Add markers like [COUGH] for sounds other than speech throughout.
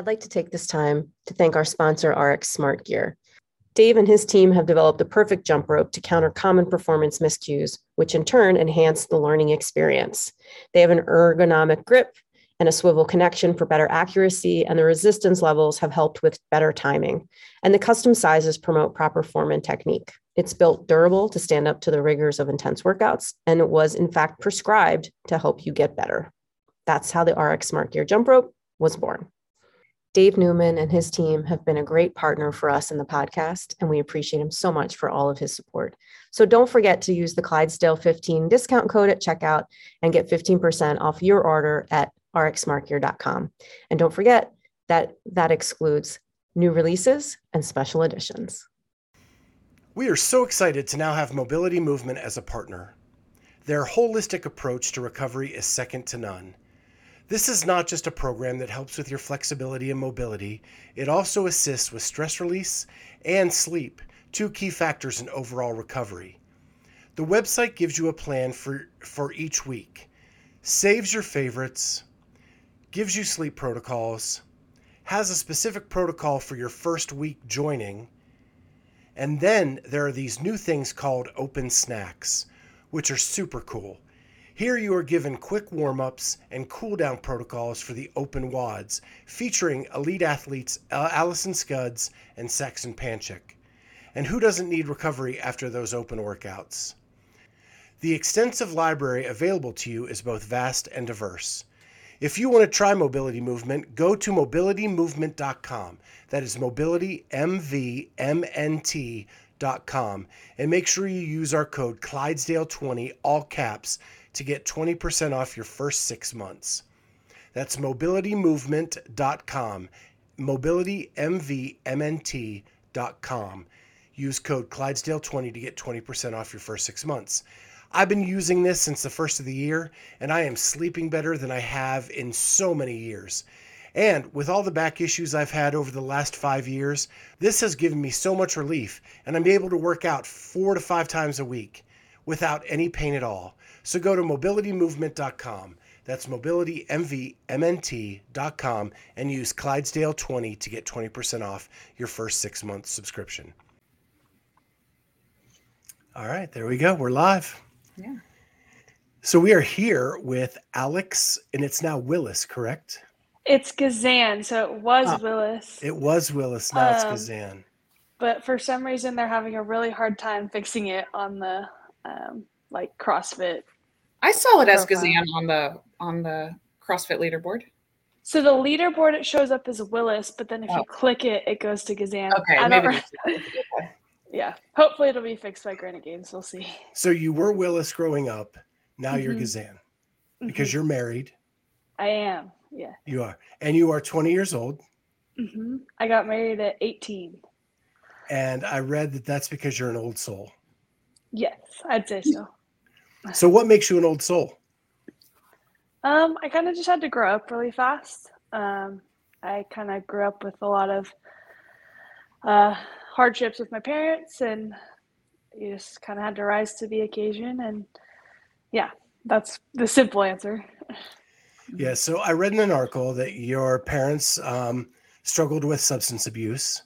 I'd like to take this time to thank our sponsor, RX Smart Gear. Dave and his team have developed the perfect jump rope to counter common performance miscues, which in turn enhance the learning experience. They have an ergonomic grip and a swivel connection for better accuracy, and the resistance levels have helped with better timing. And the custom sizes promote proper form and technique. It's built durable to stand up to the rigors of intense workouts, and it was in fact prescribed to help you get better. That's how the RX Smart Gear jump rope was born. Dave Newman and his team have been a great partner for us in the podcast, and we appreciate him so much for all of his support. So don't forget to use the Clydesdale 15 discount code at checkout and get 15% off your order at rxsmartgear.com. And don't forget that that excludes new releases and special editions. We are so excited to now have Mobility Movement as a partner. Their holistic approach to recovery is second to none. This is not just a program that helps with your flexibility and mobility, it also assists with stress release and sleep, two key factors in overall recovery. The website gives you a plan for, for each week, saves your favorites, gives you sleep protocols, has a specific protocol for your first week joining, and then there are these new things called open snacks, which are super cool. Here you are given quick warm ups and cool down protocols for the open WODs, featuring elite athletes Allison Scudds and Saxon Panchik. And who doesn't need recovery after those open workouts? The extensive library available to you is both vast and diverse. If you want to try Mobility Movement, go to mobilitymovement.com. That is mobilitymvmnt.com. And make sure you use our code Clydesdale20, all caps, to get 20% off your first six months. That's mobilitymovement.com, mobilitymvmnt.com. Use code Clydesdale20 to get 20% off your first six months. I've been using this since the first of the year, and I am sleeping better than I have in so many years. And with all the back issues I've had over the last five years, this has given me so much relief, and I'm able to work out four to five times a week without any pain at all. So go to mobilitymovement.com. That's mobilitymvmnt.com and use Clydesdale20 to get 20% off your first six month subscription. All right, there we go. We're live. Yeah. So we are here with Alex, and it's now Willis, correct? It's Gazan, so it was Ah. Willis. It was Willis, now it's Um, Gazan. but for some reason they're having a really hard time fixing it on the um, like CrossFit. I saw it as Gazan on the on the CrossFit leaderboard. So the leaderboard it shows up as Willis, but then if Oh. you click it, it goes to Gazan. Okay, I maybe. [LAUGHS] yeah. Hopefully it'll be fixed by Granite Games. We'll see. So you were Willis growing up. Now you're Gazan Kazan because Mhm. you're married. I am. Yeah. You are. And you are 20 years old. hmm I got married at 18. And I read that that's because you're an old soul. Yes, I'd say so. So, what makes you an old soul? Um, I kind of just had to grow up really fast. Um, I kind of grew up with a lot of uh, hardships with my parents, and you just kind of had to rise to the occasion. And yeah, that's the simple answer. Yeah. So, I read in an article that your parents um, struggled with substance abuse.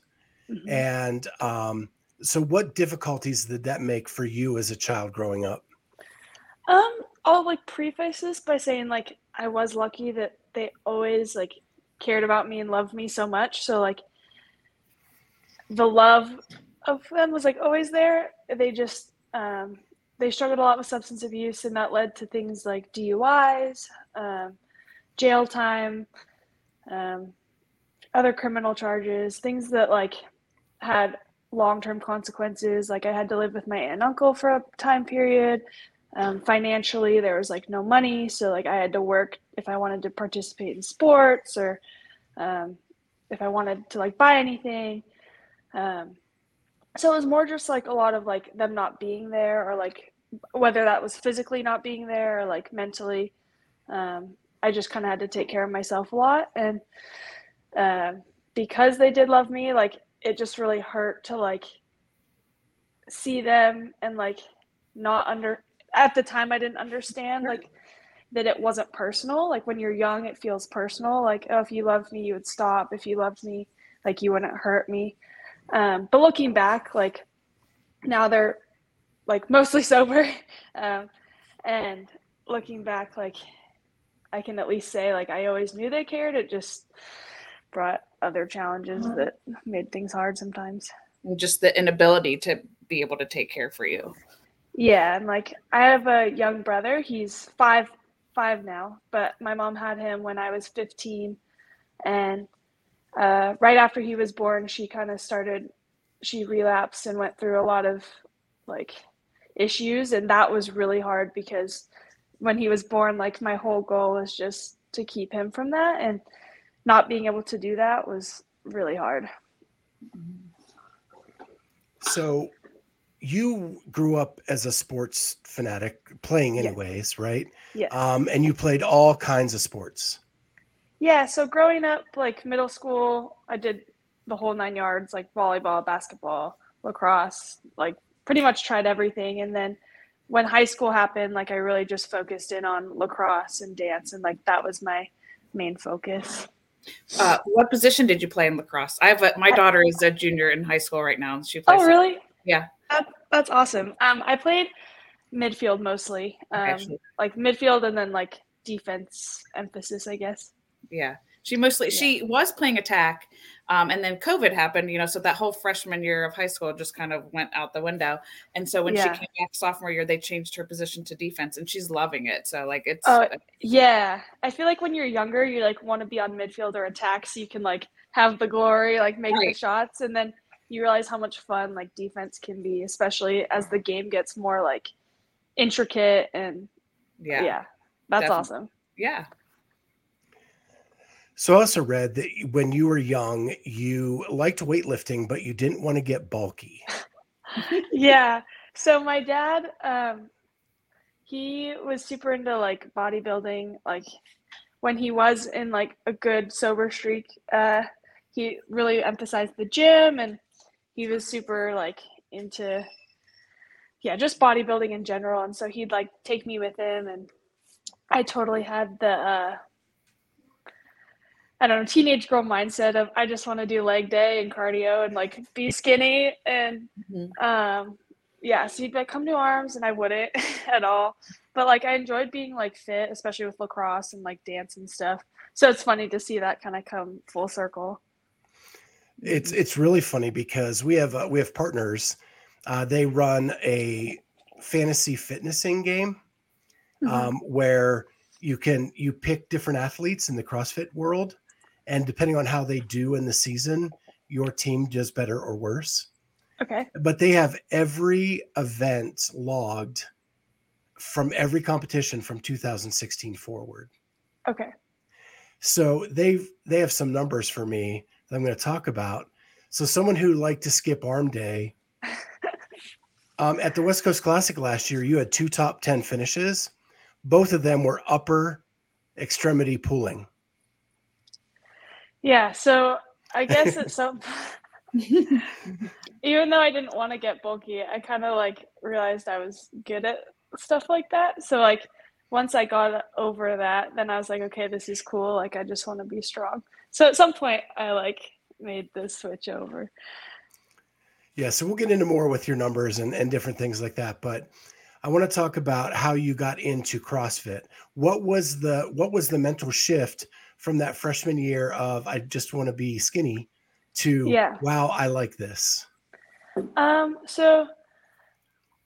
Mhm. And um, so, what difficulties did that make for you as a child growing up? Um, I'll like preface this by saying like I was lucky that they always like cared about me and loved me so much. So like the love of them was like always there. They just um they struggled a lot with substance abuse and that led to things like DUIs, um, jail time, um, other criminal charges, things that like had long-term consequences. Like I had to live with my aunt and uncle for a time period um, financially there was like no money so like i had to work if i wanted to participate in sports or um, if i wanted to like buy anything Um, so it was more just like a lot of like them not being there or like whether that was physically not being there or like mentally. Um, I just kind of had to take care of myself a lot. And uh, because they did love me, like it just really hurt to like see them and like not under at the time I didn't understand like that it wasn't personal. Like when you're young, it feels personal. Like, oh, if you loved me, you would stop. If you loved me, like you wouldn't hurt me. Um, but looking back, like now they're like mostly [LAUGHS] sober. Um, and looking back, like I can at least say like I always knew they cared. It just brought other challenges that made things hard sometimes. And Just the inability to be able to take care for you. Yeah, and like I have a young brother. He's five five now, but my mom had him when I was 15. And uh, right after he was born, she kind of started, she relapsed and went through a lot of like issues. And that was really hard because when he was born, like my whole goal was just to keep him from that. And not being able to do that was really hard. So you grew up as a sports fanatic, playing Yes. anyways, right? Yeah. Um, and you played all kinds of sports. Yeah, so growing up, like middle school, I did the whole nine yards, like volleyball, basketball, lacrosse, like pretty much tried everything. And then when high school happened, like I really just focused in on lacrosse and dance, and like that was my main focus. Uh, what position did you play in lacrosse? I have a, my daughter is a junior in high school right now. And she plays. Oh, really? Yeah. That, that's awesome. Um, I played midfield mostly, um, like midfield and then like defense emphasis, I guess. yeah. She mostly Yeah. she was playing attack, um, and then COVID happened. You know, so that whole freshman year of high school just kind of went out the window. And so when Yeah. she came back sophomore year, they changed her position to defense, and she's loving it. So like it's Oh, Yeah, I feel like when you're younger, you like want to be on midfield or attack so you can like have the glory, like make the shots, and then you realize how much fun like defense can be, especially as the game gets more like intricate and yeah, yeah, yeah, that's Definitely. awesome. Yeah. So I also read that when you were young, you liked weightlifting, but you didn't want to get bulky. [LAUGHS] yeah. So my dad, um, he was super into like bodybuilding. Like when he was in like a good sober streak, uh, he really emphasized the gym and he was super like into yeah, just bodybuilding in general. And so he'd like take me with him and I totally had the uh I don't know, teenage girl mindset of I just want to do leg day and cardio and like be skinny and Mhm. um yeah, so he'd be like, come to arms and I wouldn't [LAUGHS] at all. But like I enjoyed being like fit, especially with lacrosse and like dance and stuff. So it's funny to see that kind of come full circle. It's it's really funny because we have uh, we have partners. Uh, they run a fantasy fitnessing game Mhm. um, where you can you pick different athletes in the CrossFit world, and depending on how they do in the season, your team does better or worse. okay. But they have every event logged from every competition from 2016 forward. Okay. So they've they have some numbers for me that I'm going to talk about. So someone who liked to skip arm day [LAUGHS] um, at the West Coast Classic last year, you had two top ten finishes. Both of them were upper extremity pulling. Yeah, so I guess at [LAUGHS] some even though I didn't want to get bulky, I kind of like realized I was good at stuff like that. So like once I got over that, then I was like, okay, this is cool. Like I just want to be strong. So at some point I like made the switch over. Yeah, so we'll get into more with your numbers and, and different things like that. But I want to talk about how you got into CrossFit. What was the what was the mental shift from that freshman year of I just want to be skinny to Yeah. wow, I like this. Um, so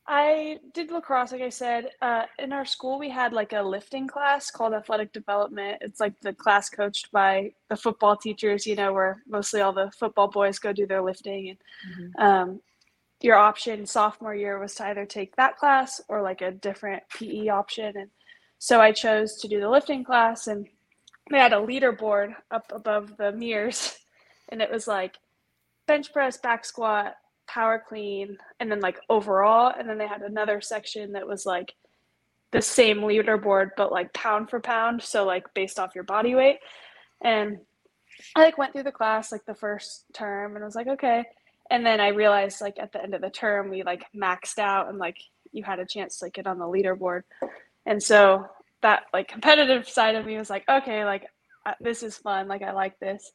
I did lacrosse, like I said. Uh, in our school, we had like a lifting class called athletic development. It's like the class coached by the football teachers, you know, where mostly all the football boys go do their lifting. And Mhm. um, your option sophomore year was to either take that class or like a different PE option. And so I chose to do the lifting class, and they had a leaderboard up above the mirrors, [LAUGHS] and it was like bench press, back squat, power clean, and then like overall. And then they had another section that was like the same leaderboard, but like pound for pound. So like based off your body weight. And I like went through the class like the first term and was like, okay. And then I realized like at the end of the term we like maxed out and like you had a chance to like get on the leaderboard. And so that like competitive side of me was like, okay, like this is fun. Like I like this.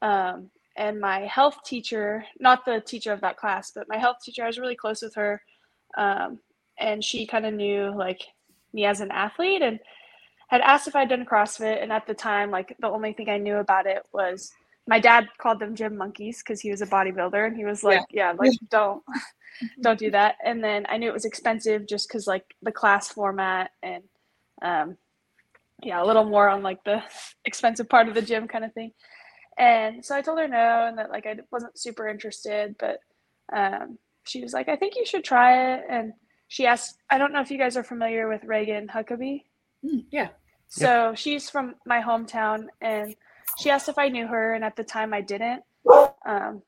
Um, and my health teacher, not the teacher of that class, but my health teacher, I was really close with her. Um, and she kind of knew like me as an athlete and had asked if I'd done CrossFit. And at the time, like the only thing I knew about it was my dad called them gym monkeys because he was a bodybuilder and he was like, yeah, yeah like [LAUGHS] don't don't do that. And then I knew it was expensive just because like the class format and um, yeah, a little more on like the [LAUGHS] expensive part of the gym kind of thing. And so I told her no, and that like I wasn't super interested, but um, she was like, I think you should try it. And she asked, I don't know if you guys are familiar with Regan Huckaby. Mm, yeah. So she's from my hometown, and she asked if I knew her, and at the time I didn't. Um,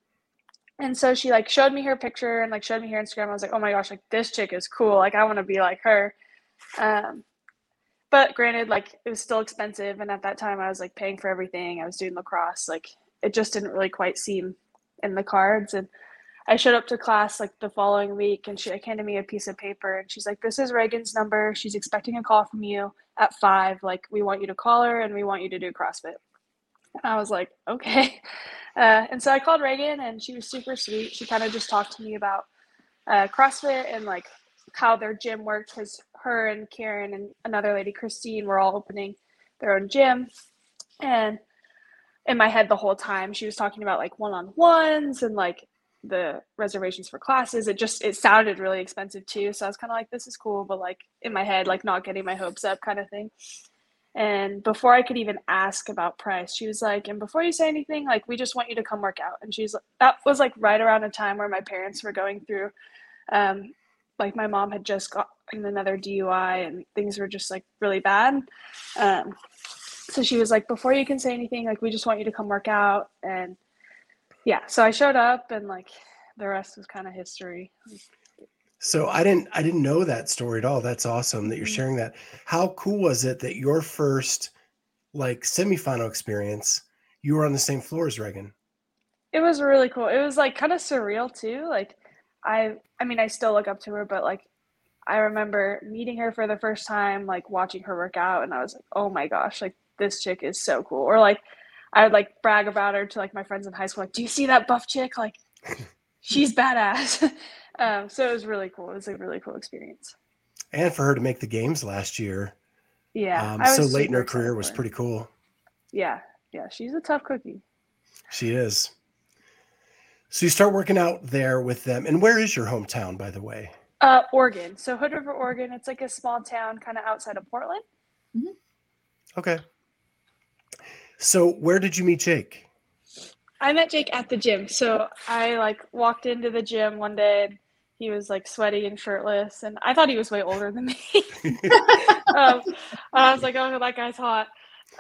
and so she like showed me her picture and like showed me her Instagram. I was like, oh my gosh, like this chick is cool. Like I want to be like her. Um, but granted, like it was still expensive, and at that time I was like paying for everything. I was doing lacrosse. Like it just didn't really quite seem in the cards. And I showed up to class like the following week, and she like, handed me a piece of paper, and she's like, "This is Regan's number. She's expecting a call from you at five. Like we want you to call her, and we want you to do CrossFit." And I was like, "Okay." [LAUGHS] Uh, and so I called Regan, and she was super sweet. She kind of just talked to me about uh, CrossFit and like how their gym worked because her and Karen and another lady, Christine, were all opening their own gym. And in my head the whole time, she was talking about like one on ones and like the reservations for classes. It just it sounded really expensive too. So I was kind of like, this is cool, but like in my head, like not getting my hopes up kind of thing. And before I could even ask about price, she was like, and before you say anything, like, we just want you to come work out. And she's that was like right around a time where my parents were going through, um, like, my mom had just gotten another DUI and things were just like really bad. Um, so she was like, before you can say anything, like, we just want you to come work out. And yeah, so I showed up and like the rest was kind of history. So I didn't I didn't know that story at all. That's awesome that you're Mhm. sharing that. How cool was it that your first like semifinal experience, you were on the same floor as Regan? It was really cool. It was like kind of surreal too. Like I I mean I still look up to her, but like I remember meeting her for the first time, like watching her work out and I was like, "Oh my gosh, like this chick is so cool." Or like I would like brag about her to like my friends in high school like, "Do you see that buff chick? Like [LAUGHS] she's badass." [LAUGHS] um so it was really cool. It was a really cool experience. And for her to make the games last year, Yeah. um, so late in her career was pretty cool. Yeah. Yeah, she's a tough cookie. She is. So you start working out there with them. And where is your hometown, by the way? Uh, Oregon. So Hood River, Oregon. It's like a small town, kind of outside of Portland. Okay. So where did you meet Jake? I met Jake at the gym. So I like walked into the gym one day. And he was like sweaty and shirtless, and I thought he was way older than me. [LAUGHS] [LAUGHS] um, I was like, "Oh, that guy's hot."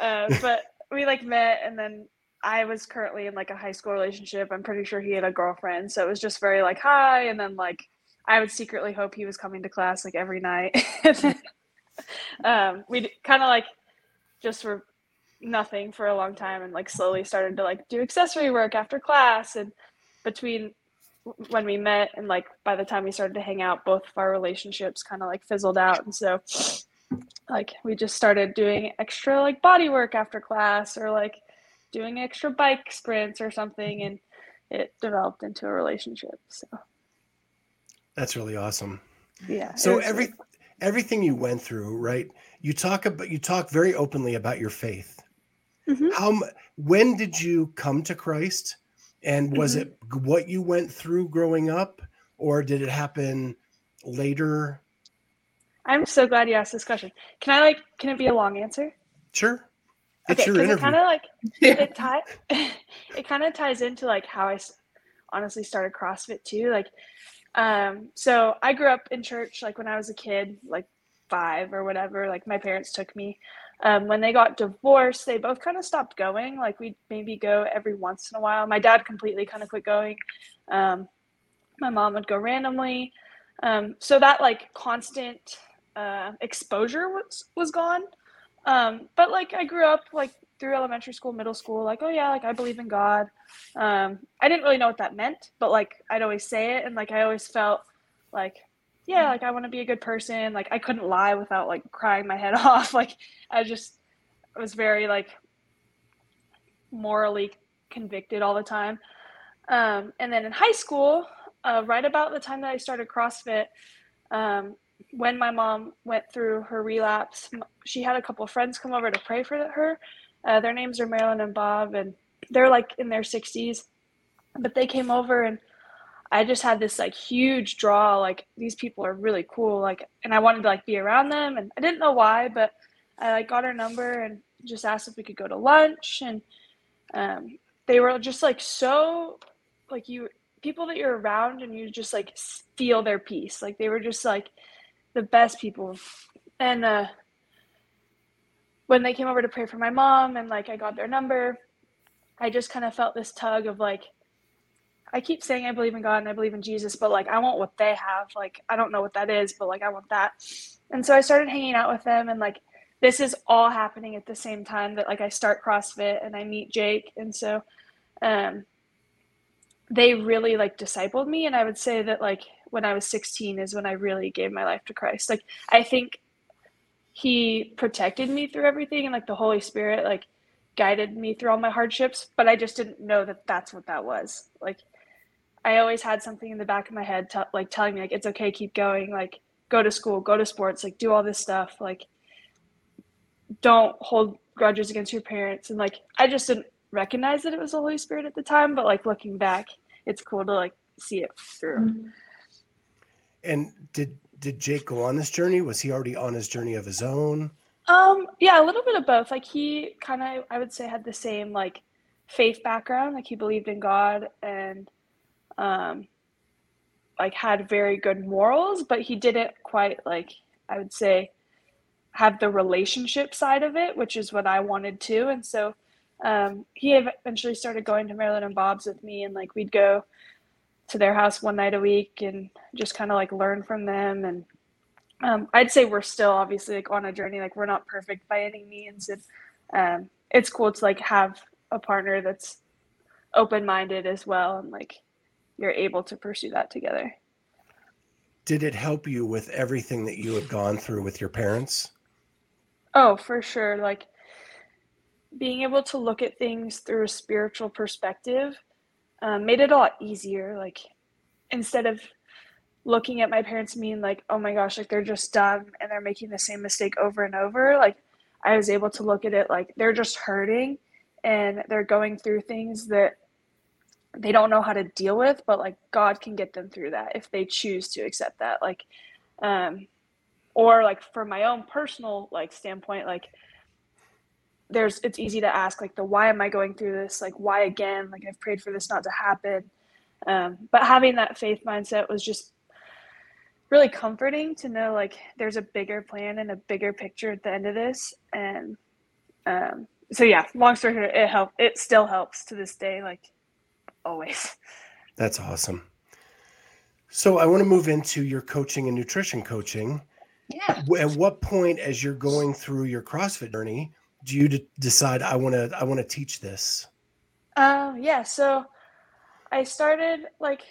Uh, but we like met, and then I was currently in like a high school relationship. I'm pretty sure he had a girlfriend, so it was just very like hi, and then like I would secretly hope he was coming to class like every night. [LAUGHS] Um, we kind of like just were nothing for a long time, and like slowly started to like do accessory work after class, and between when we met and like by the time we started to hang out both of our relationships kind of like fizzled out and so like we just started doing extra like body work after class or like doing extra bike sprints or something and it developed into a relationship so That's really awesome. yeah So every really everything you went through, right? You talk about you talk very openly about your faith. Mhm. How when did you come to Christ? And was Mhm. it what you went through growing up or did it happen later? i'm so glad you asked this question can i like can it be a long answer Sure. Okay because it kind of like [LAUGHS] Yeah. it tie [LAUGHS] it kind of ties into like how I s- honestly started CrossFit too. Like, um, so I grew up in church like when I was a kid, like five or whatever. Like my parents took me, um, when they got divorced, they both kind of stopped going. Like we'd maybe go every once in a while. My dad completely kind of quit going. Um, my mom would go randomly. Um, so that like constant uh, exposure was was gone. Um, but like I grew up like through elementary school, middle school, like oh yeah, like I believe in God. Um, I didn't really know what that meant, but like I'd always say it, and like I always felt like yeah, like I want to be a good person. Like I couldn't lie without like crying my head [LAUGHS] off. Like I just was very like morally convicted all the time. Um, and then in high school, uh, right about the time that I started CrossFit, um, when my mom went through her relapse, she had a couple of friends come over to pray for her. Uh, their names are Marilyn and Bob, and they're like in their 60s. But they came over and I just had this like huge draw. Like these people are really cool. Like, and I wanted to like be around them, and I didn't know why, but I like got her number and just asked if we could go to lunch, and um, they were just like so like you people that you're around, and you just like feel their peace. Like they were just like the best people, and uh, when they came over to pray for my mom, and like I got their number, I just kind of felt this tug of like I keep saying I believe in God and I believe in Jesus, but like I want what they have. Like I don't know what that is, but like I want that. And so I started hanging out with them and like this is all happening at the same time that like I start CrossFit and I meet Jake. And so um they really like discipled me and I would say that like when I was 16 is when I really gave my life to Christ. Like I think he protected me through everything and like the Holy Spirit like guided me through all my hardships, but I just didn't know that that's what that was. Like I always had something in the back of my head, t- like telling me like it's okay, keep going, like go to school, go to sports, like do all this stuff, like don't hold grudges against your parents, and like I just didn't recognize that it was the Holy Spirit at the time, but like looking back, it's cool to like see it through. Mm-hmm. And did did Jake go on this journey? Was he already on his journey of his own? Um, yeah, a little bit of both. Like he kind of, I would say, had the same like faith background. Like he believed in God and um, like had very good morals, but he didn't quite like I would say have the relationship side of it, which is what I wanted to. And so um, he eventually started going to Marilyn and Bob's with me, and like we'd go to their house one night a week and just kind of like learn from them. And um, I'd say we're still obviously like on a journey. Like we're not perfect by any means, and um, it's cool to like have a partner that's open minded as well, and like you're able to pursue that together. Did it help you with everything that you had gone through with your parents? Oh, for sure. Like being able to look at things through a spiritual perspective um, made it a lot easier. Like instead of looking at my parents mean like, oh my gosh, like they're just dumb and they're making the same mistake over and over. Like I was able to look at it like they're just hurting and they're going through things that they don't know how to deal with but like god can get them through that if they choose to accept that like um or like from my own personal like standpoint like there's it's easy to ask like the why am i going through this like why again like i've prayed for this not to happen um but having that faith mindset was just really comforting to know like there's a bigger plan and a bigger picture at the end of this and um so yeah long story short it helped it still helps to this day like always. That's awesome. So I want to move into your coaching and nutrition coaching. Yeah. At what point, as you're going through your CrossFit journey, do you d- decide I want to I want to teach this? Um, yeah. So I started like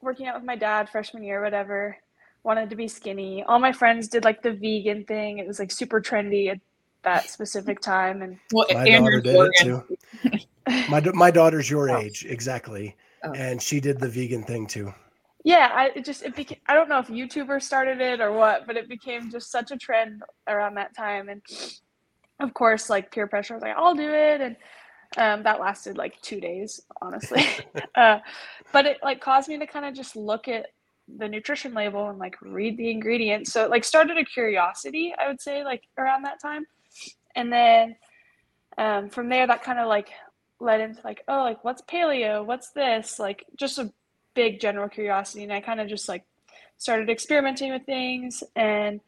working out with my dad freshman year, whatever. Wanted to be skinny. All my friends did like the vegan thing. It was like super trendy at that specific time, and Well, My Andrew daughter did it too. [LAUGHS] My my daughter's your Oh. age exactly, Oh. and she did the vegan thing too. yeah, I it just it became. I don't know if YouTubers started it or what, but it became just such a trend around that time, and of course, like peer pressure. I was like, I'll do it, and um, that lasted like two days, honestly. [LAUGHS] [LAUGHS] uh, but it like caused me to kind of just look at the nutrition label and like read the ingredients. So it like started a curiosity, I would say, like around that time, and then um, from there, that kind of like led into like, oh, like what's paleo? What's this? Like just a big general curiosity, and I kind of just like started experimenting with things and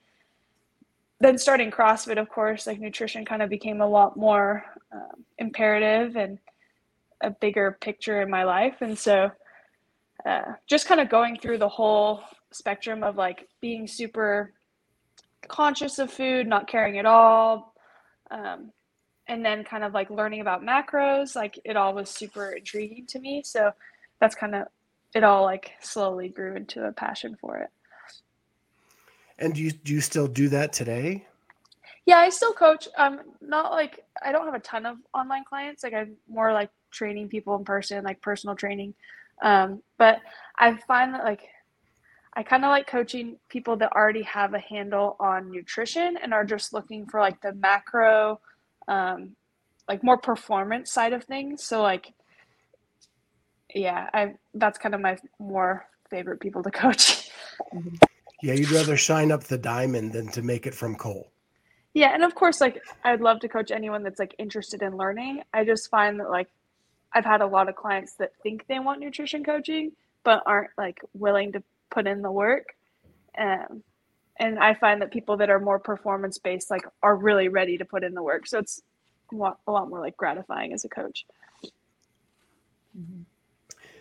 then starting CrossFit, of course, like nutrition kind of became a lot more um, imperative and a bigger picture in my life. And so uh, just kind of going through the whole spectrum of like being super conscious of food, not caring at all, um, and then kind of like learning about macros, like it all was super intriguing to me. So that's kind of it all like slowly grew into a passion for it. And do you do you still do that today? Yeah, I still coach. Um, not like I don't have a ton of online clients. Like I'm more like training people in person, like personal training. Um, but I find that like I kind of like coaching people that already have a handle on nutrition and are just looking for like the macro, um, like more performance side of things. So like, yeah, I that's kind of my more favorite people to coach. Yeah, you'd rather shine up the diamond than to make it from coal. Yeah, and of course, like I'd love to coach anyone that's like interested in learning. I just find that like I've had a lot of clients that think they want nutrition coaching but aren't like willing to put in the work. Um, and I find that people that are more performance based like are really ready to put in the work. So it's a lot, a lot more like gratifying as a coach.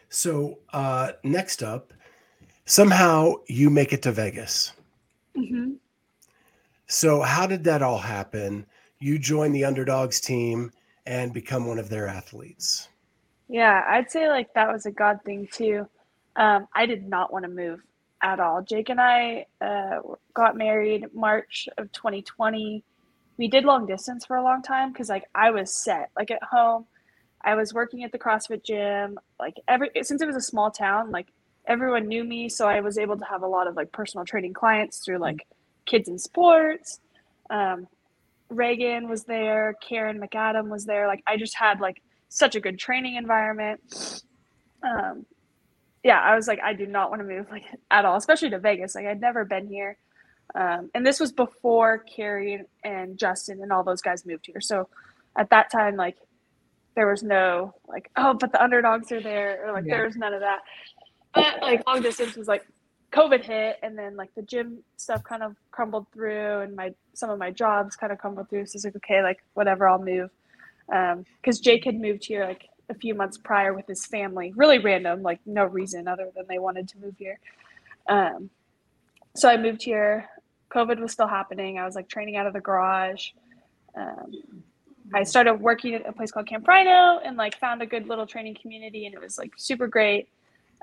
So uh, next up, somehow you make it to Vegas. Mm-hmm. So how did that all happen? You join the underdogs team and become one of their athletes. Yeah, I'd say like that was a God thing too. Um, I did not want to move at all. Jake and I uh, got married March of 2020. We did long distance for a long time because like I was set. Like at home, I was working at the CrossFit gym. Like every since it was a small town, like everyone knew me, so I was able to have a lot of like personal training clients through like kids in sports. Um, Regan was there. Karen McAdam was there. Like I just had like such a good training environment. Um, yeah, I was like, I do not want to move like at all, especially to Vegas. Like I'd never been here. Um, and this was before Kari and Justin and all those guys moved here. So at that time, like there was no like, oh, but the underdogs are there, or like Yeah. there was none of that. But like long distance was like COVID hit, and then like the gym stuff kind of crumbled through, and my some of my jobs kind of crumbled through. So it's like, okay, like whatever, I'll move. Because Jake had moved here like a few months prior with his family, really random, like no reason other than they wanted to move here. Um, so I moved here. COVID was still happening. I was like training out of the garage. Um, I started working at a place called Camp Rhino and like found a good little training community, and it was like super great.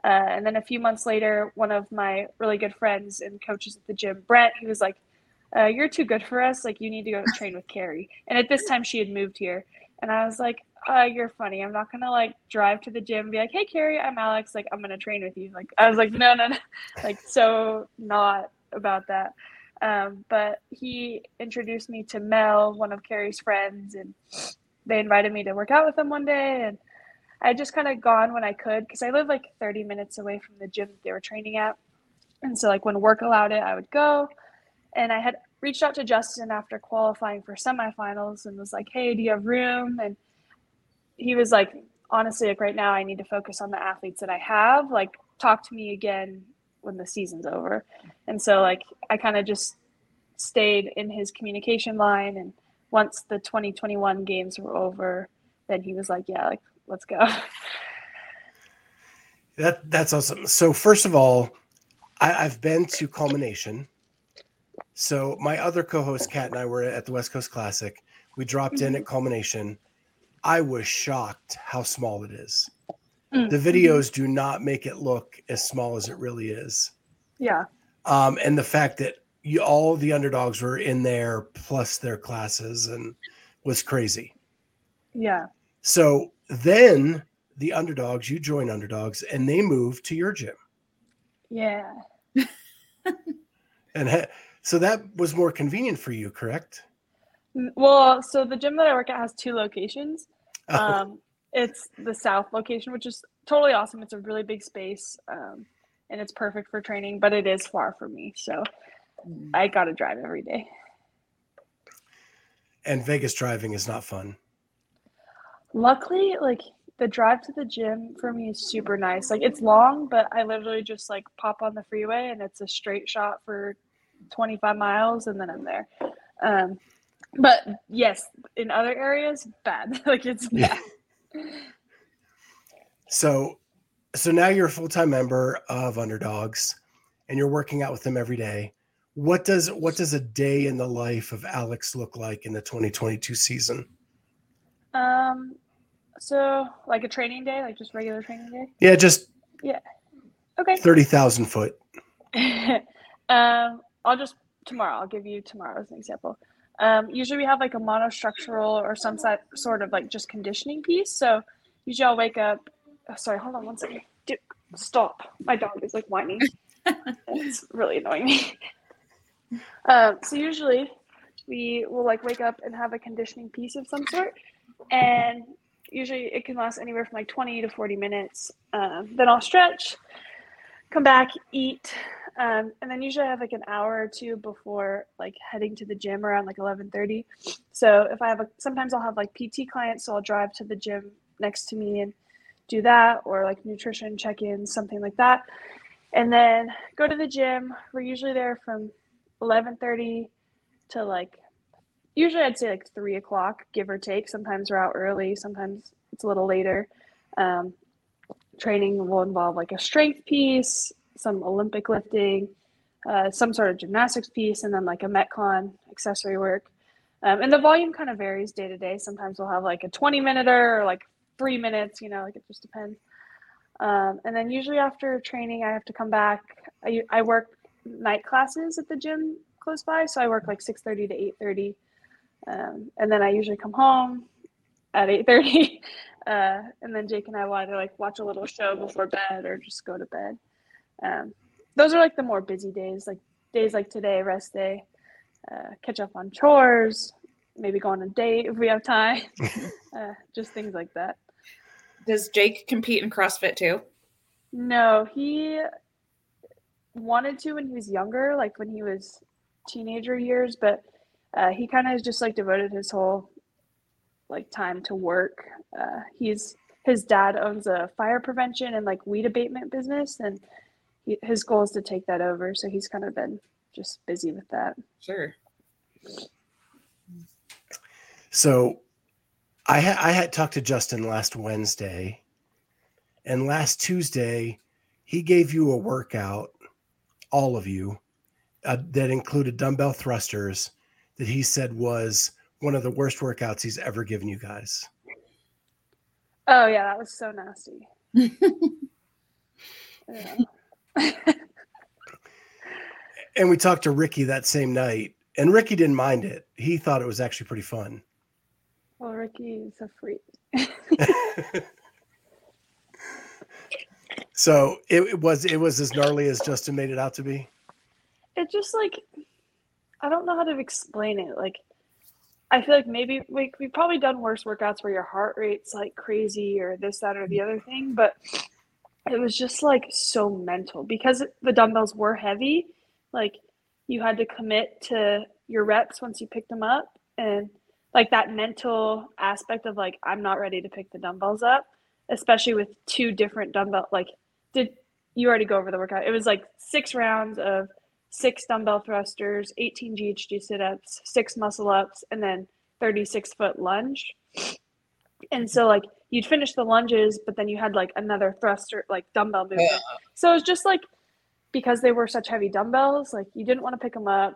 Uh, and then a few months later, one of my really good friends and coaches at the gym, Brett, he was like, uh, "You're too good for us. Like, you need to go train with Kari." And at this time, she had moved here, and I was like, uh, "You're funny. I'm not gonna like drive to the gym and be like, "Hey, Kari, I'm Alex. Like, I'm gonna train with you." Like, I was like, "No, no, no." [LAUGHS] like, so not about that. Um, but he introduced me to Mel, one of Kari's friends, and they invited me to work out with them one day. And I just kind of gone when I could because I live like 30 minutes away from the gym they were training at. And so, like, when work allowed it, I would go. And I had reached out to Justin after qualifying for semifinals and was like, hey, do you have room? And he was like, honestly, like, right now, I need to focus on the athletes that I have. Like, talk to me again when the season's over. And so, like, I kind of just stayed in his communication line. And once the 2021 games were over, then he was like, yeah, like, let's go. That that's awesome. So first of all, I, I've been to Culmination. So my other co-host Kat and I were at the West Coast Classic. We dropped in at Culmination. I was shocked how small it is. Mm. The videos do not make it look as small as it really is. Yeah. Um, and the fact that you, all the underdogs were in there plus their classes and was crazy. Yeah. So then the underdogs, you join underdogs, and they move to your gym. Yeah. And ha- so that was more convenient for you, correct? Mm, Well, so the gym that I work at has two locations. [LAUGHS] Oh, Um, it's the south location, which is totally awesome. It's a really big space, um, and it's perfect for training, but it is far for me, so I got to drive every day. and Vegas driving is not fun. Luckily, like the drive to the gym for me is super nice. Like it's long, but I literally just like pop on the freeway and it's a straight shot for 25 miles and then I'm there. Um, but yes, in other areas, bad. [LAUGHS] like it's bad. So, so now you're a full time member of Underdogs, and you're working out with them every day. What does what does a day in the life of Alex look like in the 2022 season? Um, so like a training day, like just regular training day. Yeah, just Yeah. Okay. thirty thousand foot. [LAUGHS] um, I'll just tomorrow. I'll give you tomorrow as an example. Um, usually we have like a monostructural or some si- sort of like just conditioning piece. So usually I'll wake up. Oh, sorry, hold on one second. Dude, stop. My dog is like whining. [LAUGHS] it's really annoying me. Um, so usually we will like wake up and have a conditioning piece of some sort, and usually it can last anywhere from like 20 to 40 minutes. Um, then I'll stretch, come back, eat, um, and then usually I have like an hour or two before like heading to the gym around like 11:30. So if I have a sometimes I'll have like PT clients, so I'll drive to the gym next to me and do that, or like nutrition check-ins, something like that, and then go to the gym. We're usually there from 11:30 to like usually I'd say like three o'clock, give or take. Sometimes we're out early, sometimes it's a little later. Um, training will involve like a strength piece, some Olympic lifting, uh, some sort of gymnastics piece, and then like a Metcon accessory work. Um, and the volume kind of varies day to day. Sometimes we'll have like a 20 minute or like three minutes, you know, like it just depends. Um, and then usually after training, I have to come back. I, I work night classes at the gym close by, so I work like 6:30 to 8:30, um, and then I usually come home at 8:30, [LAUGHS] uh, and then Jake and I will either like watch a little show before bed or just go to bed. Um, those are like the more busy days, like days like today, rest day, uh, catch up on chores, maybe go on a date if we have time, [LAUGHS] uh, just things like that. Does Jake compete in CrossFit too? No, he wanted to when he was younger, like when he was teenager years, but uh, he kind of just like devoted his whole like time to work. Uh, he's his dad owns a fire prevention and like weed abatement business, and he, his goal is to take that over. So he's kind of been just busy with that. Sure. So, I ha- I had talked to Justin last Wednesday, and last Tuesday, he gave you a workout, all of you, uh, that included dumbbell thrusters, that he said was one of the worst workouts he's ever given you guys. Oh yeah, that was so nasty. [LAUGHS] And we talked to Ricky that same night, and Ricky didn't mind it. He thought it was actually pretty fun. well, Ricky is a freak. [LAUGHS] so it, it was it was as gnarly as Justin made it out to be. it just like I don't know how to explain it. Like I feel like maybe we've probably done worse workouts where your heart rate's like crazy or this, that, or the other thing, but it was just like so mental because the dumbbells were heavy. Like you had to commit to your reps once you picked them up and like that mental aspect of like I'm not ready to pick the dumbbells up, especially with two different dumbbell like did you already go over the workout? It was like six rounds of six dumbbell thrusters, 18 GHD sit ups, six muscle ups, and then 36 foot lunge. And so, like, you'd finish the lunges, but then you had like another thruster, like dumbbell movement. So it was just like because they were such heavy dumbbells, like, you didn't want to pick them up.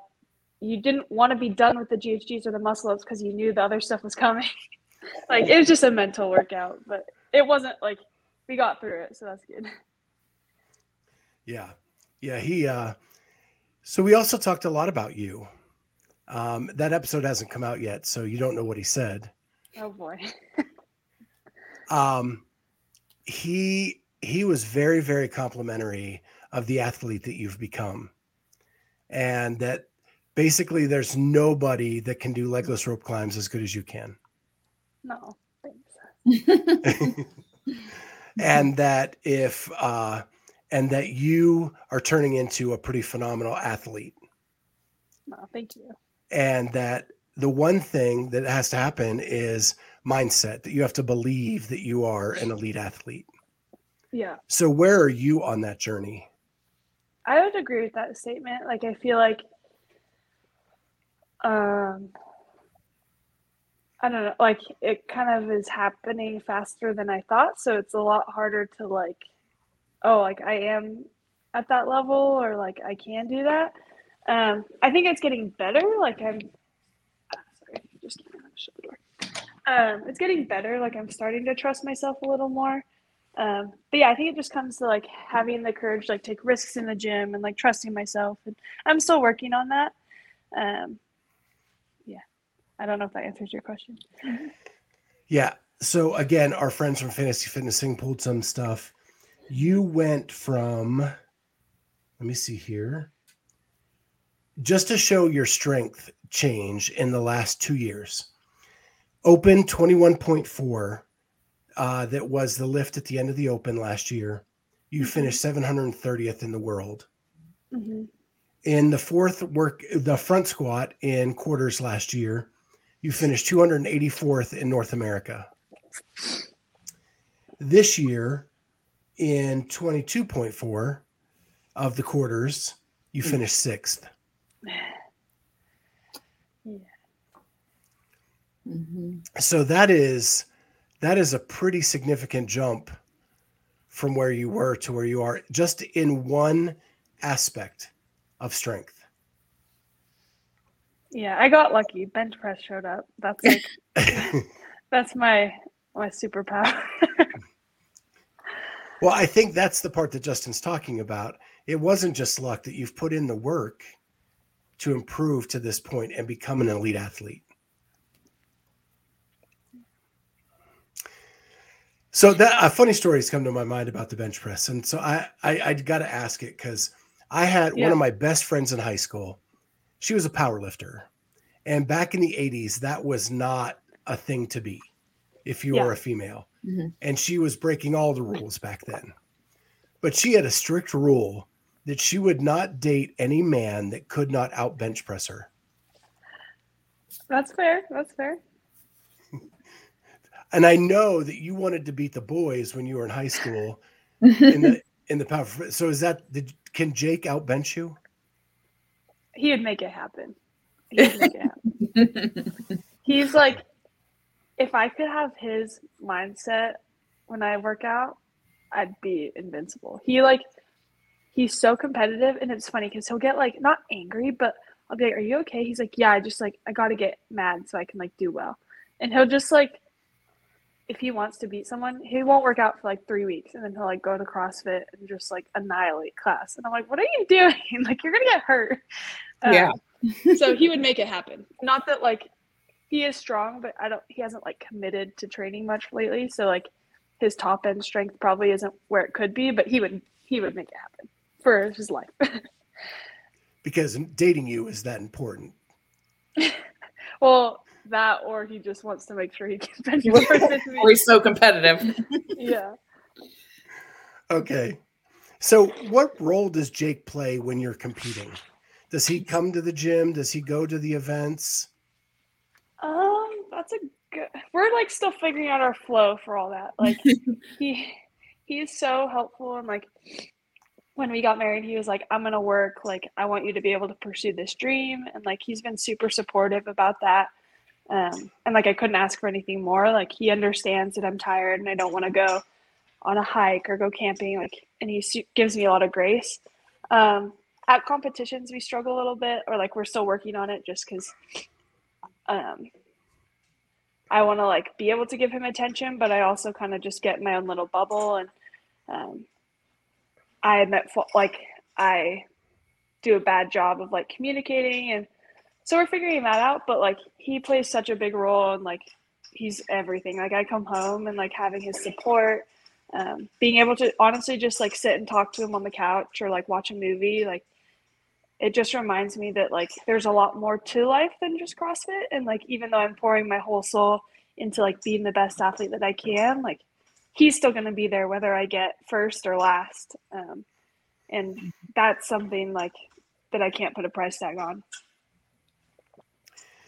You didn't want to be done with the GHDs or the muscle ups because you knew the other stuff was coming. [LAUGHS] like, it was just a mental workout, but it wasn't like we got through it. So that's good. Yeah. Yeah. He, uh, so we also talked a lot about you. Um, that episode hasn't come out yet, so you don't know what he said. Oh boy. [LAUGHS] Um, he, he was very, very complimentary of the athlete that you've become. And that basically there's nobody that can do legless rope climbs as good as you can. No, thanks. [LAUGHS] and that if, uh, and that you are turning into a pretty phenomenal athlete. No, thank you. and that the one thing that has to happen is mindset that you have to believe that you are an elite athlete Yeah. so where are you on that journey I would agree with that statement. Like, I feel like Um, I don't know. Like it kind of is happening faster than I thought, so it's a lot harder to like, oh, like I am at that level, or like I can do that. Um, I think it's getting better. Like I'm. Sorry, just shut the door. Um, it's getting better. Like I'm starting to trust myself a little more. Um, but yeah, I think it just comes to like having the courage, to, like take risks in the gym and like trusting myself. And I'm still working on that. Um, yeah, I don't know if that answers your question. Yeah. So again, our friends from Fantasy Fitnessing pulled some stuff. You went from, let me see here, just to show your strength change in the last two years. Open 21.4, uh, that was the lift at the end of the Open last year. You Mhm. finished 730th in the world. hmm In the fourth work, the front squat in quarters last year, you finished 284th in North America. This year, in 22.4 of the quarters, you finished sixth. Mhm. So that is that is a pretty significant jump from where you were to where you are just in one aspect of strength. Yeah, I got lucky. Bench press showed up. That's like [LAUGHS] [LAUGHS] that's my my superpower. [LAUGHS] Well, I think that's the part that Justin's talking about. It wasn't just luck that you've put in the work to improve to this point and become an elite athlete. So that a funny story has come to my mind about the bench press, and so I I, I got to ask it because I had one of my best friends in high school. She was a power lifter, and back in the '80s, that was not a thing to be if you Yeah. were a female Mhm. and she was breaking all the rules back then. But she had a strict rule that she would not date any man that could not out bench press her. that's fair. That's fair. [LAUGHS] And I know that you wanted to beat the boys when you were in high school [LAUGHS] in the in the power. So is that did, can Jake out bench you? He would make it happen. He would make it happen. [LAUGHS] He's like, if I could have his mindset when I work out, I'd be invincible. He like, he's so competitive, and it's funny because he'll get like not angry, but I'll be like, "Are you okay?" He's like, "Yeah, I just like I gotta get mad so I can like do well," and he'll just like, if he wants to beat someone, he won't work out for like three weeks, and then he'll like go to CrossFit and just like annihilate class, and I'm like, "What are you [LAUGHS] doing? like you're gonna get hurt." Um, Yeah. so he would make it happen. Not that like he is strong, but I don't. He hasn't like committed to training much lately. So like his top end strength probably isn't where it could be, but he would he would make it happen for his life. [LAUGHS] Because dating you is that important. [LAUGHS] well, that or he just wants to make sure he can bench more than me. Or he's so competitive. [LAUGHS] Yeah. Okay. So what role does Jake play when you're competing? Does he come to the gym? Does he go to the events? Um, that's a good. We're like still figuring out our flow for all that. Like [LAUGHS] he he is so helpful and like when we got married he was like i'm gonna work. Like i want you to be able to pursue this dream. And like he's been super supportive about that. Um, and like i couldn't ask for anything more. Like he understands that i'm tired and i don't want to go on a hike or go camping. Like and he su- gives me a lot of grace. Um, at competitions we struggle a little bit or like we're still working on it just because um, I want to like be able to give him attention, but I also kind of just get my own little bubble and um, I admit like I do a bad job of like communicating and so we're figuring that out, but like he plays such a big role and like he's everything. Like I come home and like having his support, um, being able to honestly just like sit and talk to him on the couch or like watch a movie, like it just reminds me that like there's a lot more to life than just CrossFit. And like even though I'm pouring my whole soul into like being the best athlete that I can, like he's still gonna be there whether I get first or last. Um, and that's something like that I can't put a price tag on.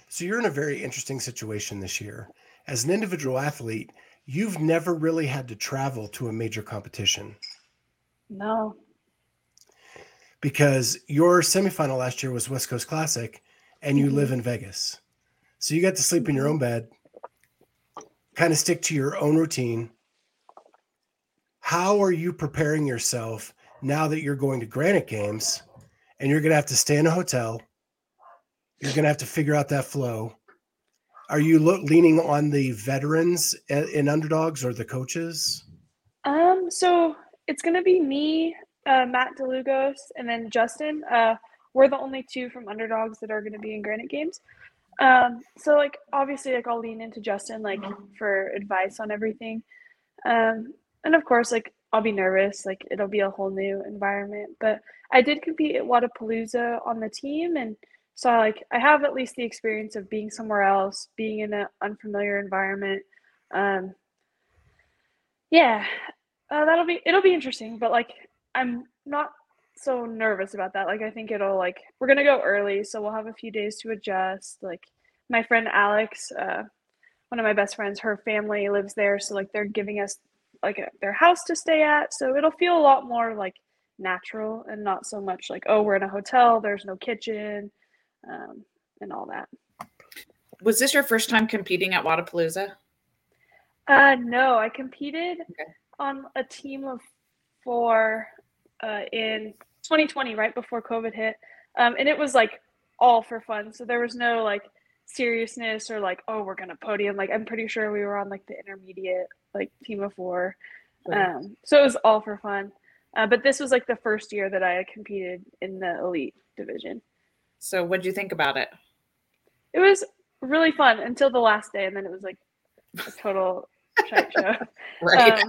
So you're in a very interesting situation this year. As an individual athlete, you've never really had to travel to a major competition No. Because your semifinal last year was West Coast Classic and you Mhm. live in Vegas. So you got to sleep in your own bed, kind of stick to your own routine. How are you preparing yourself now that you're going to Granite Games and you're going to have to stay in a hotel? You're going to have to figure out that flow. Are you lo- leaning on the veterans in underdogs or the coaches? Um, so it's gonna be me, uh, Matt DeLugos, and then Justin. Uh, we're the only two from underdogs that are gonna be in Granite Games. Um, so like obviously like I'll lean into Justin like for advice on everything. Um, and of course like I'll be nervous, like it'll be a whole new environment. But I did compete at Wodapalooza on the team and so like I have at least the experience of being somewhere else, being in an unfamiliar environment. Um, yeah, uh, that'll be it'll be interesting, but like I'm not so nervous about that. Like I think it'll like we're gonna go early, so we'll have a few days to adjust. Like my friend Alex, uh, one of my best friends, her family lives there, so like they're giving us like a, their house to stay at, so it'll feel a lot more like natural and not so much like oh we're in a hotel, there's no kitchen, um, and all that. Was this your first time competing at Wodapalooza? Uh, no, I competed Okay. on a team of four uh, in 2020, right before COVID hit. Um, and it was like all for fun. So there was no like seriousness or like, oh, we're going to podium. Like, I'm pretty sure we were on like the intermediate, like team of four. Um, so it was all for fun. Uh, but this was like the first year that I competed in the elite division. So what'd you think about it? It was really fun until the last day. And then it was like a total shite show. [LAUGHS] Right.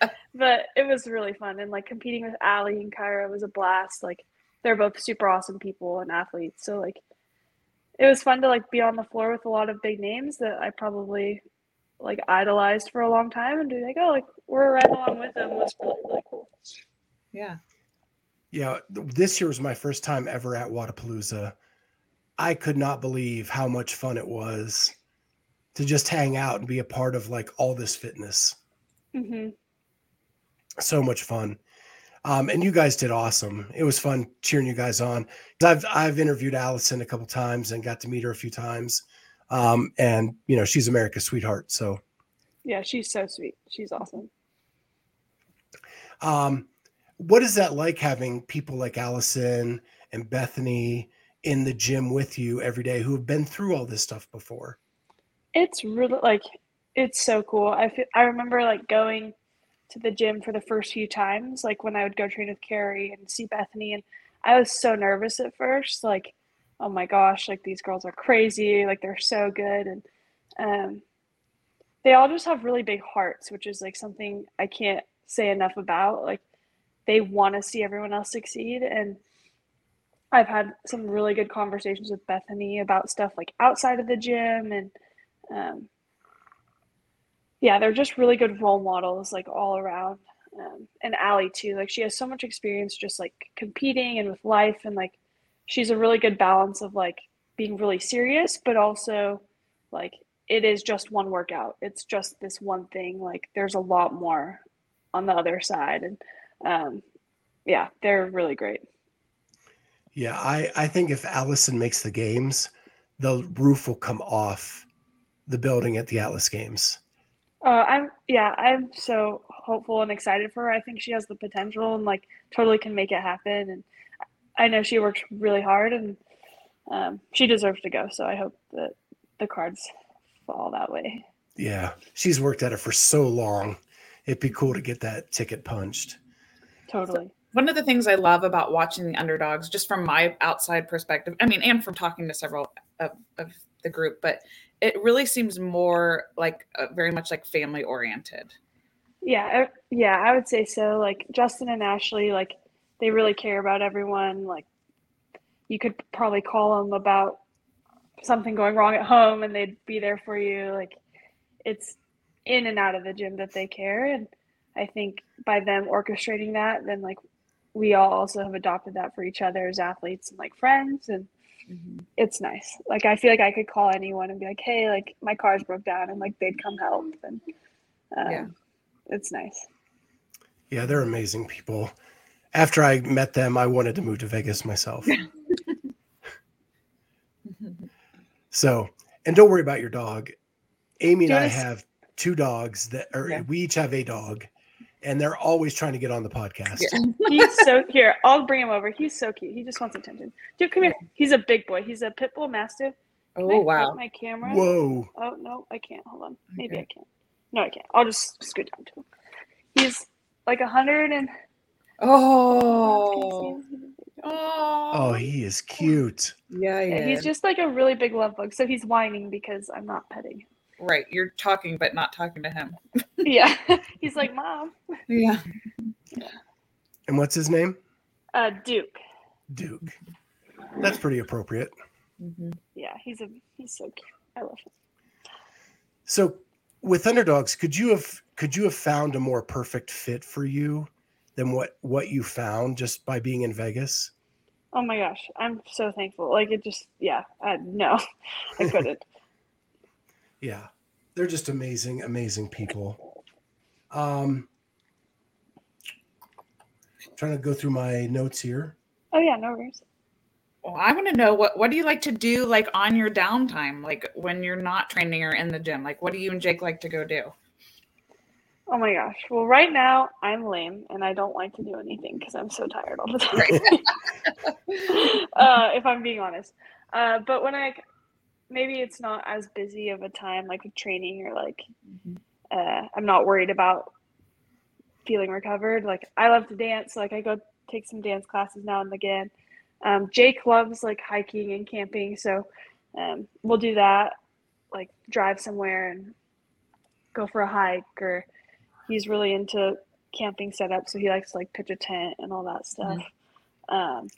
Um, but it was really fun and like competing with Ali and Kyra was a blast. Like they're both super awesome people and athletes. So like it was fun to like be on the floor with a lot of big names that I probably like idolized for a long time and be like, oh, like we're right along with them was really, really cool. yeah. Yeah, this year was my first time ever at Wodapalooza. I could not believe how much fun it was to just hang out and be a part of like all this fitness. hmm So much fun. Um, and you guys did awesome. It was fun cheering you guys on. I've I've interviewed Allison a couple times and got to meet her a few times. Um, and you know, she's America's sweetheart. So Yeah, she's so sweet. She's awesome. Um, what is that like having people like Allison and Bethany in the gym with you every day who have been through all this stuff before? It's really like it's so cool. I feel, I remember like going to the gym for the first few times, like when I would go train with Kari and see Bethany, and I was so nervous at first, like, oh my gosh, like these girls are crazy, like they're so good, and um, they all just have really big hearts, which is like something I can't say enough about. Like they want to see everyone else succeed, and I've had some really good conversations with Bethany about stuff like outside of the gym and um, yeah, they're just really good role models, like all around. Um, and Allie too, like she has so much experience just like competing and with life, and like she's a really good balance of like being really serious, but also like it is just one workout. It's just this one thing. Like there's a lot more on the other side, and um, yeah, they're really great. Yeah, I, I think if Allison makes the games, the roof will come off the building at the Atlas Games. Uh, I'm yeah, I'm so hopeful and excited for her. I think she has the potential and like totally can make it happen. And I know she worked really hard and um, she deserves to go. So I hope that the cards fall that way. Yeah, she's worked at it for so long. It'd be cool to get that ticket punched. Totally. One of the things I love about watching the underdogs, just from my outside perspective, I mean, and from talking to several of, of the group, but it really seems more like uh, very much like family oriented. Yeah, yeah, I would say so. Like Justin and Ashley, like they really care about everyone. Like you could probably call them about something going wrong at home and they'd be there for you. Like it's in and out of the gym that they care. And I think by them orchestrating that, then like we all also have adopted that for each other as athletes and like friends. And it's nice. Like I feel like I could call anyone and be like, hey, like my car's broke down and like they'd come help. And um, Yeah. it's nice. Yeah, they're amazing people. After I met them, I wanted to move to Vegas myself. [LAUGHS] So, and don't worry about your dog. Amy Do and you I have two dogs that, or Yeah. we each have a dog, and they're always trying to get on the podcast. [LAUGHS] He's so here. I'll bring him over. He's so cute. He just wants attention. Dude, come here. He's a big boy. He's a pit bull mastiff. Can oh, I Oh flip wow. My camera. Whoa. Oh no, I can't. Hold on. Maybe Okay. I can't. No, I can't. I'll just scoot down to him. He's like a hundred and. Oh. Oh, Oh. he is cute. Yeah, Yeah, yeah. he's just like a really big love bug. So he's whining because I'm not petting him. Right. You're talking, but not talking to him. [LAUGHS] [LAUGHS] Yeah, he's like mom. Yeah. And what's his name? Uh, Duke. Duke. That's pretty appropriate. Mhm. Yeah, he's a he's so cute. I love him. So, with underdogs, could you have could you have found a more perfect fit for you than what what you found just by being in Vegas? Oh my gosh, I'm so thankful. Like it just yeah. Uh, no, [LAUGHS] I couldn't. Yeah, they're just amazing, amazing people. Um, trying to go through my notes here. oh yeah, no worries. Well, I want to know what what do you like to do like on your downtime, like when you're not training or in the gym? Like what do you and Jake like to go do? Oh my gosh. Well, right now I'm lame and I don't like to do anything because I'm so tired all the time. [LAUGHS] uh, if I'm being honest. Uh, but when I maybe it's not as busy of a time like with training or like uh, I'm not worried about feeling recovered. Like I love to dance. Like I go take some dance classes now and again. Um, Jake loves like hiking and camping, so um, we'll do that. Like drive somewhere and go for a hike, or he's really into camping setup, so he likes to like pitch a tent and all that stuff. Um,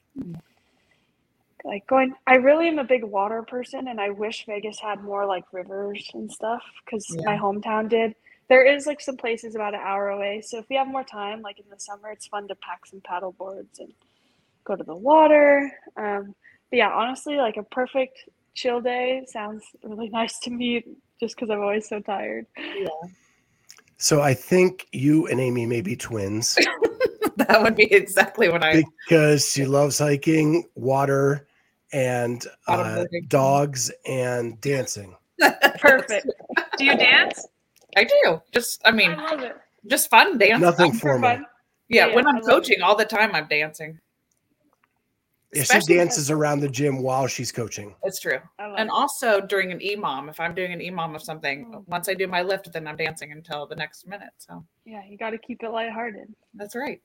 like going, I really am a big water person, and I wish Vegas had more like rivers and stuff because my hometown did. There is like some places about an hour away, so if we have more time, like in the summer, it's fun to pack some paddle boards and go to the water. Um, but yeah, honestly, like a perfect chill day sounds really [LAUGHS] nice to me, just because I'm always so tired. yeah So I think you and Amy may be twins [LAUGHS] that would be exactly what I because she loves hiking, water, and uh, dogs and dancing. [LAUGHS] Perfect. Do you dance? I do. Just I mean, I just fun dance. Nothing For formal. fun. Yeah, Yeah, when I I'm love coaching all the time I'm dancing. Yeah, she Especially- dances around the gym while she's coaching. It's true. And it. also during an EMOM, if I'm doing an EMOM of something, Mm. once I do my lift, then I'm dancing until the next minute. So Yeah, you got to keep it lighthearted. that's right.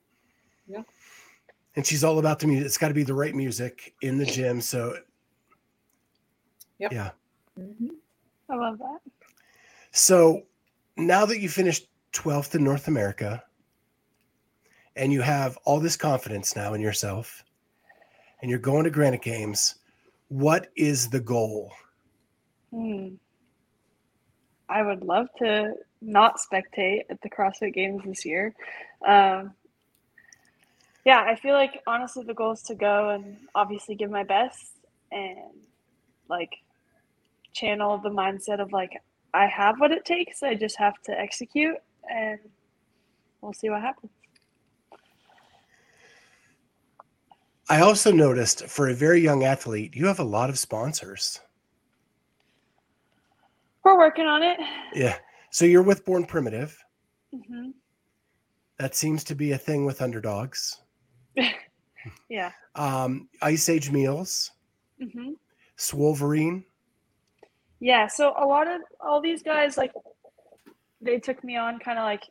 And she's all about the music. It's got to be the right music in the gym. So, Yep. yeah. Mhm. I love that. So now that you finished 12th in North America and you have all this confidence now in yourself and you're going to Granite Games, what is the goal? Hmm. I would love to not spectate at the CrossFit Games this year. Um, yeah, I feel like honestly the goal is to go and obviously give my best and like channel the mindset of like I have what it takes. I just have to execute and we'll see what happens. I also noticed for a very young athlete, you have a lot of sponsors. We're working on it. Yeah. So you're with Born Primitive. Mm-hmm. That seems to be a thing with underdogs. [LAUGHS] Yeah. Um, Ice Age Meals, Mm-hmm. Swolverine. Yeah, so a lot of all these guys like they took me on kind of like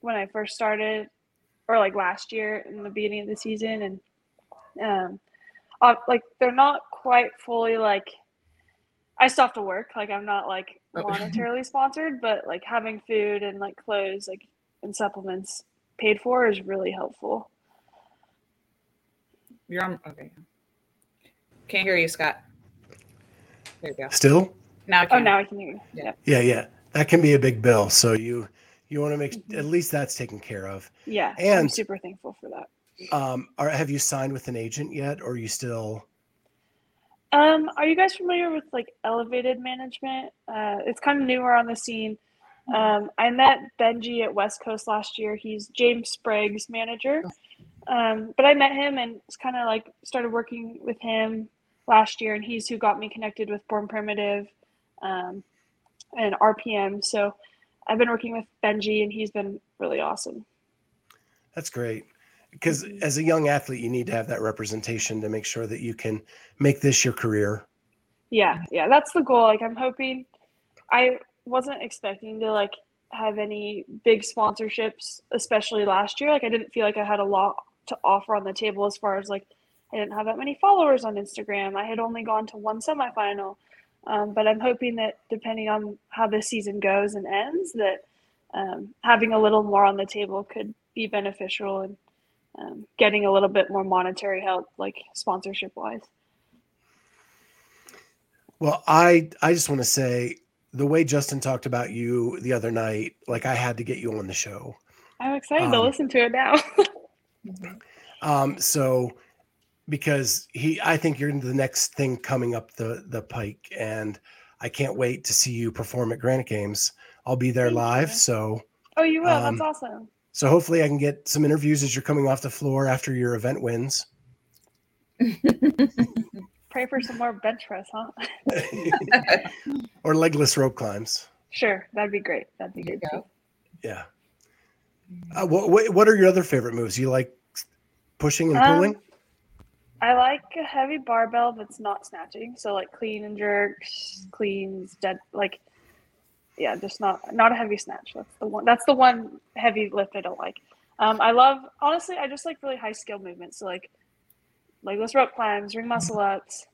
when I first started or like last year in the beginning of the season and um uh, like they're not quite fully like I still have to work like I'm not like Oh. [LAUGHS] monetarily sponsored but like having food and like clothes like and supplements paid for is really helpful. You're on okay. Can't hear you, Scott. There you go. Still? Now I can. Oh, now I can hear you. Yeah. Yeah. Yeah, yeah. That can be a big bill. So you you want to make at least that's taken care of. Yeah. I'm And- super thankful for that. Um, are have you signed with an agent yet, or are you still? Um, are you guys familiar with like elevated management? Uh, it's kind of newer on the scene. Um, I met Benji at West Coast last year. He's James Sprague's manager. Um, but I met him and it's kind of like started working with him last year, and he's who got me connected with Born Primitive um, and RPM. So I've been working with Benji, and he's been really awesome. That's great. Because Mhm. as a young athlete, you need to have that representation to make sure that you can make this your career. Yeah, yeah, that's the goal. Like I'm hoping I wasn't expecting to like have any big sponsorships, especially last year. Like I didn't feel like I had a lot to offer on the table as far as like I didn't have that many followers on Instagram. I had only gone to one semifinal. Um, but I'm hoping that depending on how this season goes and ends, that um, having a little more on the table could be beneficial and um, getting a little bit more monetary help, like sponsorship wise. Well, I I just want to say the way Justin talked about you the other night, like I had to get you on the show. I'm excited to Um, listen to it now. [LAUGHS] Um, so because he, I think you're the next thing coming up the the pike, and I can't wait to see you perform at Granite Games. I'll be there Thank live, you. so oh, you will. Um, That's awesome. so hopefully I can get some interviews as you're coming off the floor after your event wins. [LAUGHS] Pray for some more bench press, huh? [LAUGHS] or legless rope climbs. Sure, that'd be great. That'd be good. Yeah. Uh, what, what what are your other favorite moves? You like pushing and Um, pulling? I like a heavy barbell that's not snatching, so like clean and jerks, cleans, dead, like yeah, just not not a heavy snatch. That's the one. That's the one heavy lift I don't like. Um, I love honestly, I just like really high skill movements. So like legless rope climbs, ring muscle ups.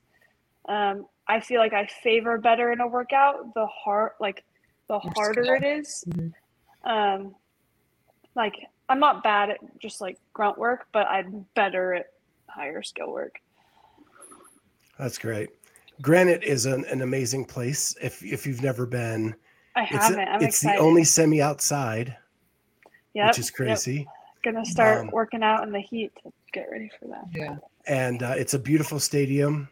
Um, I feel like I favor better in a workout the hard like the harder skill. it is. Mhm. Um, like I'm not bad at just like grunt work, but I'm better at higher skill work. That's great. Granite is an, an amazing place. If if you've never been, I it's haven't. I'm it's excited. the only semi outside, Yep, which is yep. crazy. Gonna start Um, working out in the heat to get ready for that. Yeah. and uh, it's a beautiful stadium,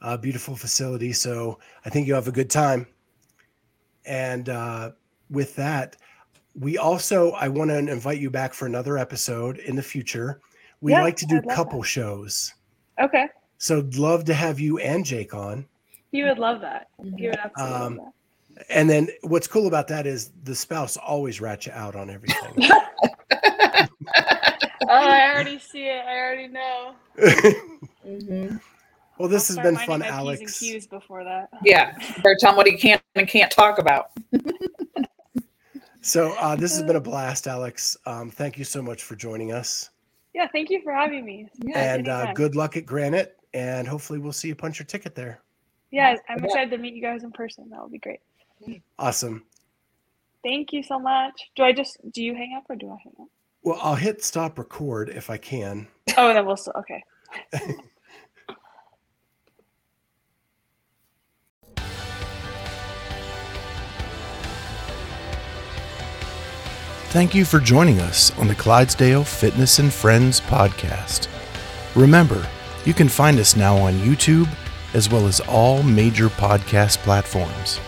a beautiful facility. So I think you'll have a good time. And uh, with that, we also I want to invite you back for another episode in the future. We Yeah, like to do couple that. shows, Okay, so love to have you and Jake on. you would love that. You would absolutely Um, love And then what's cool about that is the spouse always rats you out on everything. [LAUGHS] oh, I already see it. I already know. Mhm. well, this has I'll start been fun, my P's and Alex. Q's before that. Yeah. Better tell him what he can't and can't talk about. [LAUGHS] So uh, this has been a blast, Alex. Um, thank you so much for joining us. Yeah, thank you for having me. Yeah. and uh, good luck at Granite. And hopefully, we'll see you punch your ticket there. Yeah, I'm excited to meet you guys in person. That would be great. Awesome. Thank you so much. Do I just do you hang up or do I hang up? Well, I'll hit stop record if I can. Oh, then we'll still okay. [LAUGHS] Thank you for joining us on the Clydesdale Fitness and Friends podcast. Remember, you can find us now on YouTube as well as all major podcast platforms.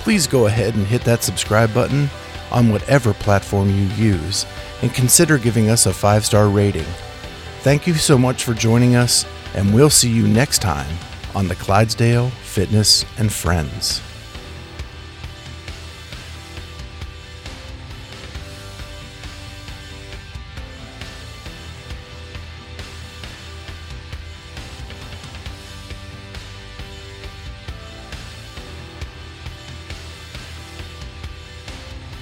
Please go ahead and hit that subscribe button on whatever platform you use and consider giving us a five star rating. Thank you so much for joining us, and we'll see you next time on the Clydesdale Fitness and Friends.